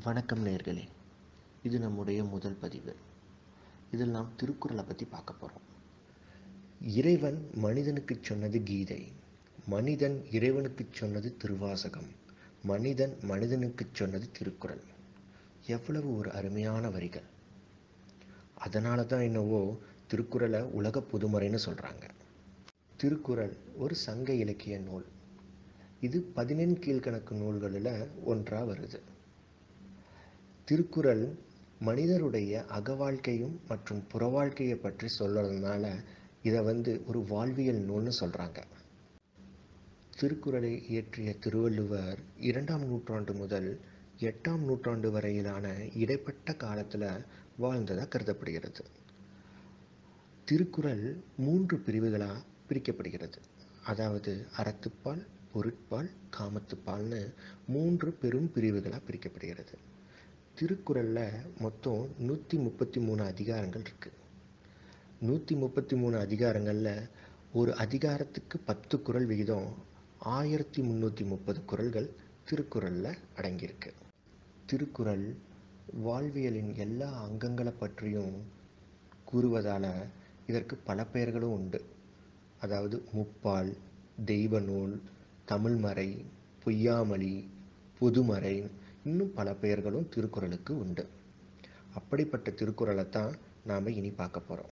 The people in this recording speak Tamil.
வணக்கம் நேர்களே இது நம்முடைய முதல் பதிவு. இதில் நாம் திருக்குறளை பற்றி பார்க்க போகிறோம் இறைவன் மனிதனுக்கு சொன்னது கீதை மனிதன் இறைவனுக்கு சொன்னது திருவாசகம் மனிதன் மனிதனுக்கு சொன்னது திருக்குறள். எவ்வளவு ஒரு அருமையான வரிகள். அதனால தான் என்னவோ திருக்குறளை உலக பொதுமறைன்னு சொல்கிறாங்க திருக்குறள் ஒரு சங்க இலக்கிய நூல். இது பதினெண் கீழ்கணக்கு நூல்களில் ஒன்றாக வருது. திருக்குறள் மனிதருடைய அகவாழ்க்கையும் மற்றும் புறவாழ்க்கையை பற்றி சொல்கிறதுனால இதை வந்து ஒரு வாழ்வியல் நூல்னு சொல்கிறாங்க திருக்குறளை இயற்றிய திருவள்ளுவர் இரண்டாம் நூற்றாண்டு முதல் எட்டாம் நூற்றாண்டு வரையிலான இடைப்பட்ட காலத்தில் வாழ்ந்ததாக கருதப்படுகிறது. திருக்குறள் மூன்று பிரிவுகளாக பிரிக்கப்படுகிறது. அதாவது அறத்துப்பால் பொருட்பால் காமத்துப்பால்னு மூன்று பெரும் பிரிவுகளாக பிரிக்கப்படுகிறது. திருக்குறளில் மொத்தம் நூற்றி முப்பத்தி மூணு அதிகாரங்கள் இருக்குது நூற்றி முப்பத்தி மூணு அதிகாரங்களில் ஒரு அதிகாரத்துக்கு பத்து குறள் விகிதம் ஆயிரத்தி முந்நூற்றி முப்பது குறள்கள் திருக்குறளில் அடங்கியிருக்கு. திருக்குறள் வாழ்வியலின் எல்லா அங்கங்களை பற்றியும் கூறுவதால் இதற்கு பல பெயர்களும் உண்டு. அதாவது முப்பால் தெய்வ நூல் தமிழ்மறை பொய்யாமொழி புதுமறை இன்னும் பல பெயர்களும் திருக்குறளுக்கு உண்டு. அப்படிப்பட்ட திருக்குறளை தான் நாம் இனி பார்க்க போகிறோம்